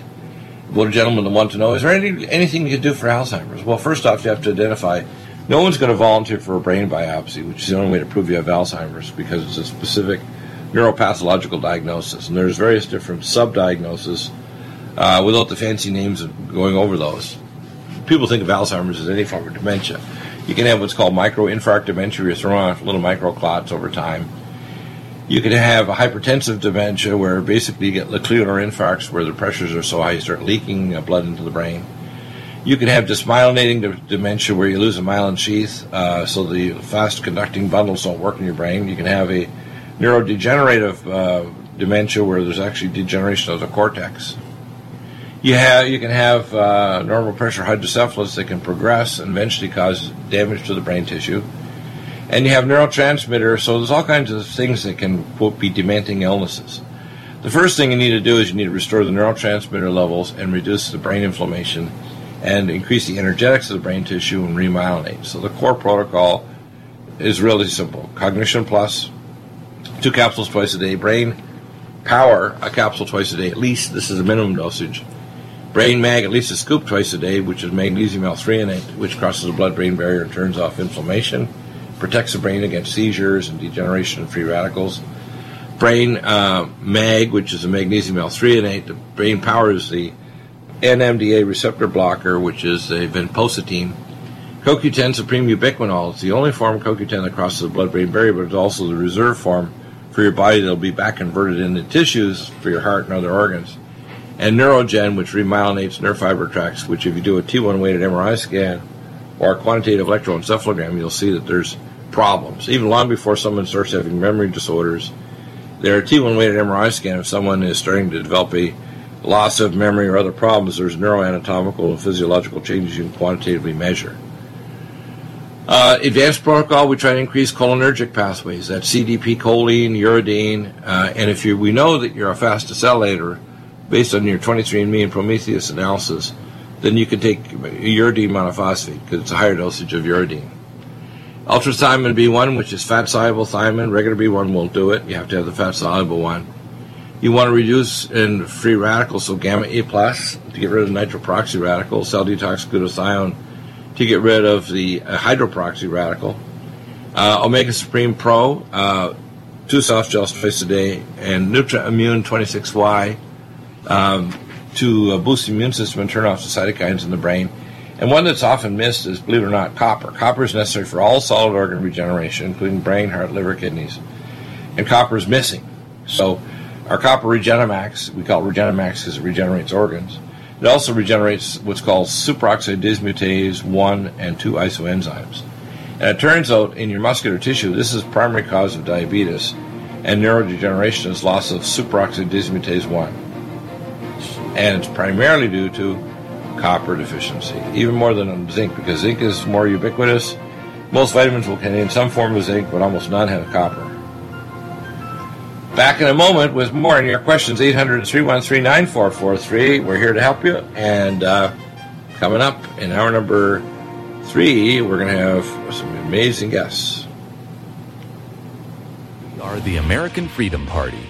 What a gentleman want to know: Is there any, anything you can do for Alzheimer's? Well, first off, you have to identify. No one's going to volunteer for a brain biopsy, which is the only way to prove you have Alzheimer's, because it's a specific neuropathological diagnosis, and there's various different sub-diagnoses uh, without the fancy names of going over those. People think of Alzheimer's as any form of dementia. You can have what's called microinfarct dementia, where you're throwing off little microclots over time. You can have a hypertensive dementia, where basically you get lacunar infarcts, where the pressures are so high you start leaking uh, blood into the brain. You can have dysmyelinating de- dementia, where you lose a myelin sheath, uh, so the fast conducting bundles don't work in your brain. You can have a neurodegenerative uh, dementia, where there's actually degeneration of the cortex. You have you can have uh, normal pressure hydrocephalus that can progress and eventually cause damage to the brain tissue, and you have neurotransmitter. So there's all kinds of things that can quote be dementing illnesses. The first thing you need to do is you need to restore the neurotransmitter levels and reduce the brain inflammation, and increase the energetics of the brain tissue and remyelinate. So the core protocol is really simple: cognition plus, two capsules twice a day, brain power a capsule twice a day at least. This is a minimum dosage Brain Mag at least a scoop twice a day, which is magnesium L-threonate, which crosses the blood-brain barrier and turns off inflammation, protects the brain against seizures and degeneration of free radicals. Brain uh, Mag, which is a magnesium L-threonate, the brain powers the NMDA receptor blocker, which is a vinpocetine. CoQ10 Supreme Ubiquinol. It's the only form of CoQ10 that crosses the blood-brain barrier, but it's also the reserve form for your body that'll be back converted into tissues for your heart and other organs and Neurogen, which remyelinates nerve fiber tracts, which if you do a T1 weighted MRI scan or a quantitative electroencephalogram, you'll see that there's problems. Even long before someone starts having memory disorders, there are T1 weighted MRI scan if someone is starting to develop a loss of memory or other problems, there's neuroanatomical and physiological changes you can quantitatively measure. Uh, advanced protocol, we try to increase cholinergic pathways. That's CDP, choline, uridine, uh, and if you, we know that you're a fast acetylator, based on your 23andMe and Promethease analysis, then you can take uridine monophosphate because it's a higher dosage of uridine. Ultrathiamine B1, which is fat soluble thiamine, regular B1 won't do it. You have to have the fat soluble one. You want to reduce in free radicals, so gamma A plus to get rid of nitroproxy radical, cell detox glutathione to get rid of the uh, hydroproxy radical, uh, Omega Supreme Pro, uh, two soft gels twice a day, and Nutra Immune 26Y um, to uh, boost the immune system and turn off the cytokines in the brain. And one that's often missed is, believe it or not, copper. Copper is necessary for all solid organ regeneration, including brain, heart, liver, kidneys. And copper is missing. So our copper Regenemax, we call it Regenemax because it regenerates organs. It also regenerates what's called superoxide dismutase 1 and 2 isoenzymes. And it turns out in your muscular tissue, this is primary cause of diabetes and neurodegeneration is loss of superoxide dismutase 1. And it's primarily due to copper deficiency, even more than zinc, because zinc is more ubiquitous. Most vitamins will contain some form of zinc, but almost none have copper. Back in a moment with more on your questions, 800 313 9443. We're here to help you. And uh, coming up in hour number three, we're going to have some amazing guests. We are the American Freedom Party.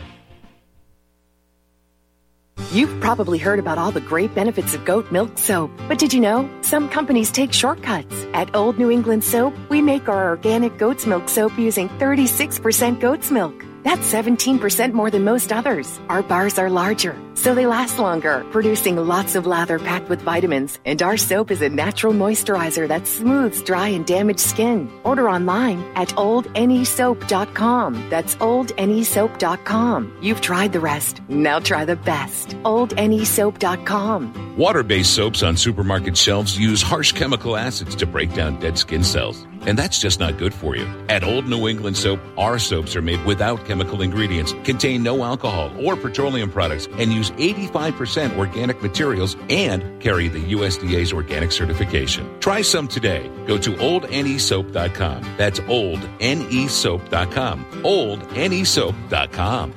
You've probably heard about all the great benefits of goat milk soap, but did you know some companies take shortcuts? At Old New England Soap, we make our organic goat's milk soap using 36% goat's milk. That's 17% more than most others. Our bars are larger, so they last longer, producing lots of lather packed with vitamins. And our soap is a natural moisturizer that smooths dry and damaged skin. Order online at oldnesoap.com. That's oldnesoap.com. You've tried the rest. Now try the best. oldnesoap.com. Water based soaps on supermarket shelves use harsh chemical acids to break down dead skin cells. And that's just not good for you. At Old New England Soap, our soaps are made without chemical ingredients, contain no alcohol or petroleum products, and use 85% organic materials and carry the USDA's organic certification. Try some today. Go to oldnesoap.com. That's oldnesoap.com. Oldnesoap.com.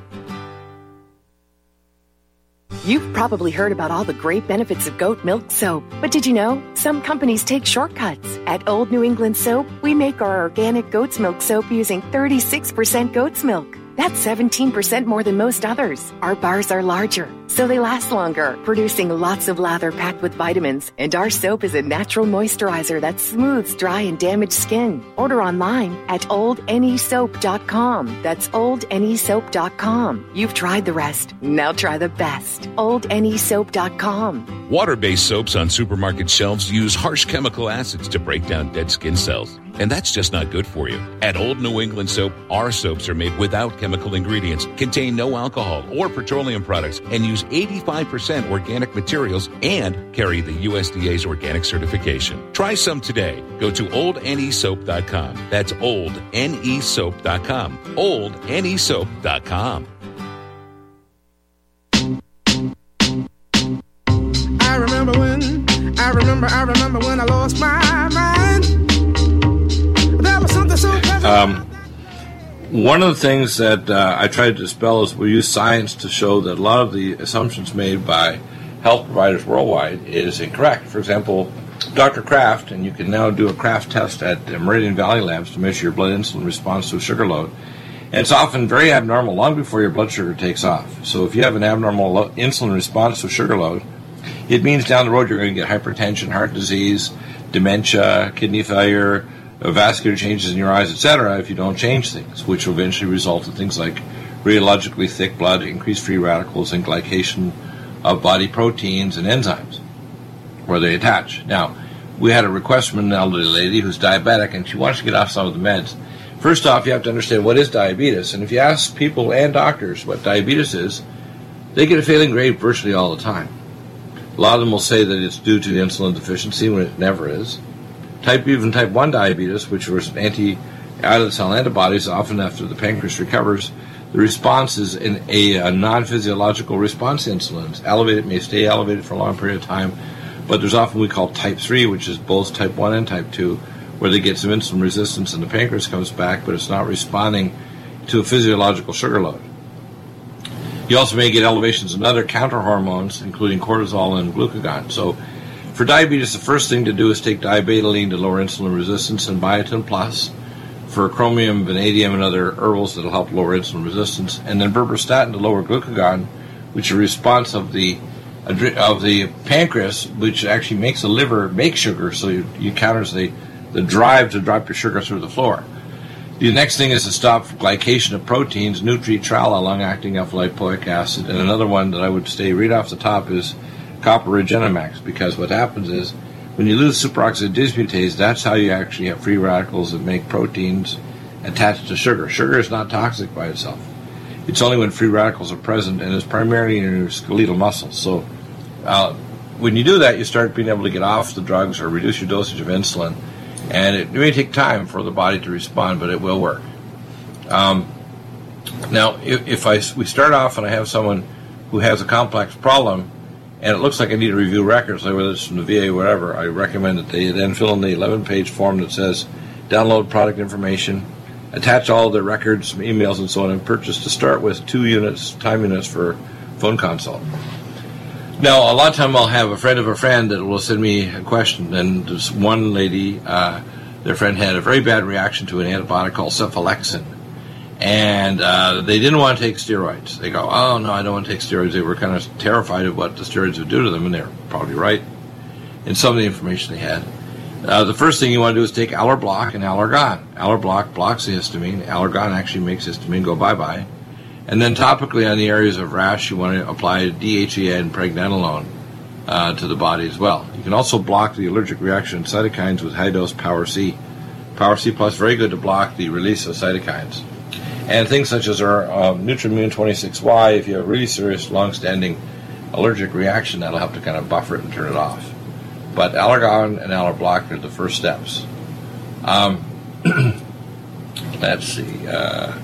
You've probably heard about all the great benefits of goat milk soap, but did you know some companies take shortcuts? At Old New England Soap, we make our organic goat's milk soap using 36% goat's milk. That's 17% more than most others. Our bars are larger, so they last longer, producing lots of lather packed with vitamins. And our soap is a natural moisturizer that smooths dry and damaged skin. Order online at oldnesoap.com. That's oldnesoap.com. You've tried the rest. Now try the best. oldnesoap.com. Water based soaps on supermarket shelves use harsh chemical acids to break down dead skin cells. And that's just not good for you. At Old New England Soap, our soaps are made without chemical ingredients, contain no alcohol or petroleum products, and use 85% organic materials and carry the USDA's organic certification. Try some today. Go to oldnesoap.com. That's oldnesoap.com. Oldnesoap.com. I remember when, I remember, I remember when I lost my mind. Um, one of the things that uh, I tried to dispel is we use science to show that a lot of the assumptions made by health providers worldwide is incorrect. For example, Dr. Kraft, and you can now do a Kraft test at Meridian Valley Labs to measure your blood insulin response to sugar load. It's often very abnormal long before your blood sugar takes off. So if you have an abnormal lo- insulin response to sugar load, it means down the road you're going to get hypertension, heart disease, dementia, kidney failure, vascular changes in your eyes, etc., if you don't change things, which will eventually result in things like rheologically thick blood, increased free radicals, and glycation of body proteins and enzymes where they attach. Now, we had a request from an elderly lady who's diabetic and she wants to get off some of the meds. First off, you have to understand what is diabetes. And if you ask people and doctors what diabetes is, they get a failing grade virtually all the time. A lot of them will say that it's due to insulin deficiency when it never is. Type even type 1 diabetes, which was anti islet cell antibodies, often after the pancreas recovers, the response is in a, a non-physiological response to insulin. Elevated, may stay elevated for a long period of time, but there's often we call type 3, which is both type 1 and type 2, where they get some insulin resistance and the pancreas comes back, but it's not responding to a physiological sugar load. You also may get elevations in other counter hormones, including cortisol and glucagon. So, for diabetes, the first thing to do is take diabetoline to lower insulin resistance and biotin plus. For chromium, vanadium, and other herbals that'll help lower insulin resistance, and then berberstatin to lower glucagon, which is a response of the of the pancreas, which actually makes the liver make sugar, so you, you counters the the drive to drop your sugar through the floor. The next thing is to stop glycation of proteins, Nutri-Tral, a long-acting alpha-lipoic acid, and another one that I would stay right off the top is copper Regenemax, because what happens is when you lose superoxide dismutase, that's how you actually have free radicals that make proteins attached to sugar. Sugar is not toxic by itself. It's only when free radicals are present, and it's primarily in your skeletal muscles. So, uh, when you do that, you start being able to get off the drugs or reduce your dosage of insulin and it may take time for the body to respond, but it will work. Um, now, if, if, I we start off and I have someone who has a complex problem, and it looks like I need to review records, whether it's from the VA or whatever, I recommend that they then fill in the 11-page form that says download product information, attach all their records, emails, and so on, and purchase to start with two units, time units for phone consult. Now, a lot of time I'll have a friend of a friend that will send me a question, and this one lady, uh, their friend had a very bad reaction to an antibiotic called cephalexin, and uh, they didn't want to take steroids. They go, "Oh no, I don't want to take steroids." They were kind of terrified of what the steroids would do to them, and they're probably right in some of the information they had. Uh, the first thing you want to do is take Allerblock and Allergon. Allerblock blocks the histamine. Allergon actually makes histamine go bye bye. And then topically on the areas of rash, you want to apply DHEA and pregnenolone uh, to the body as well. You can also block the allergic reaction cytokines with high dose Power C. Power C Plus very good to block the release of cytokines. And things such as our um, Nutrimune 26Y, if you have a really serious long-standing allergic reaction, that'll help to kind of buffer it and turn it off. But Allergon and Allerblock are the first steps. Um, let's see. Uh,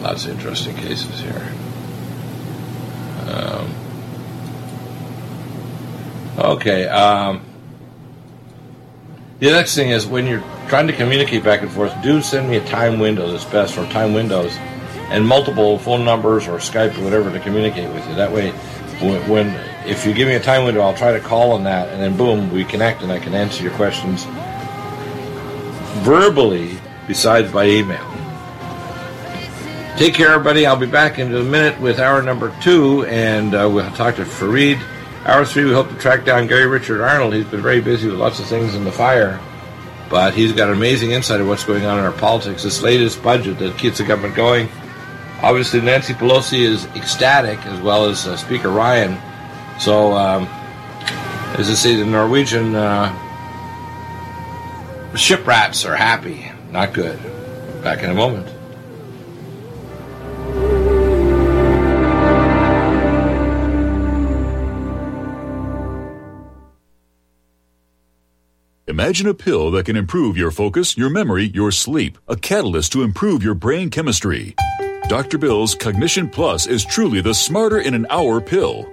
lots of interesting cases here. Um, okay. Um, the next thing is when you're trying to communicate back and forth, do send me a time window that's best or time windows and multiple phone numbers or Skype or whatever to communicate with you. That way, when, if you give me a time window, I'll try to call on that, and then boom, we connect, and I can answer your questions verbally besides by email. Take care, everybody. I'll be back in a minute with hour number two, and uh, we'll talk to Farid. Hour three, we hope to track down Gary Richard Arnold. He's been very busy with lots of things in the fire, but he's got amazing insight of what's going on in our politics. This latest budget that keeps the government going. Obviously, Nancy Pelosi is ecstatic, as well as uh, Speaker Ryan. So, um, as I say, the Norwegian uh, ship rats are happy. Not good. Back in a moment. Imagine a pill that can improve your focus, your memory, your sleep, a catalyst to improve your brain chemistry. Dr. Bill's Cognition Plus is truly the smarter in an hour pill.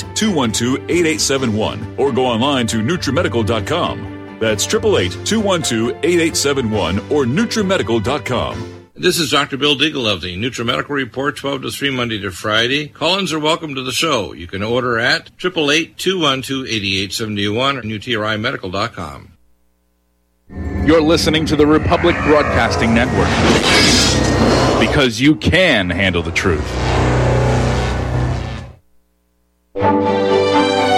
888-212-8871 or go online to NutriMedical.com. That's 888-212-8871 or NutriMedical.com. This is Dr. Bill Deagle of the NutriMedical Report, 12 to 3, Monday to Friday. Call-ins are welcome to the show. You can order at 888-212-8871 or NutriMedical.com. You're listening to the Republic Broadcasting Network because you can handle the truth.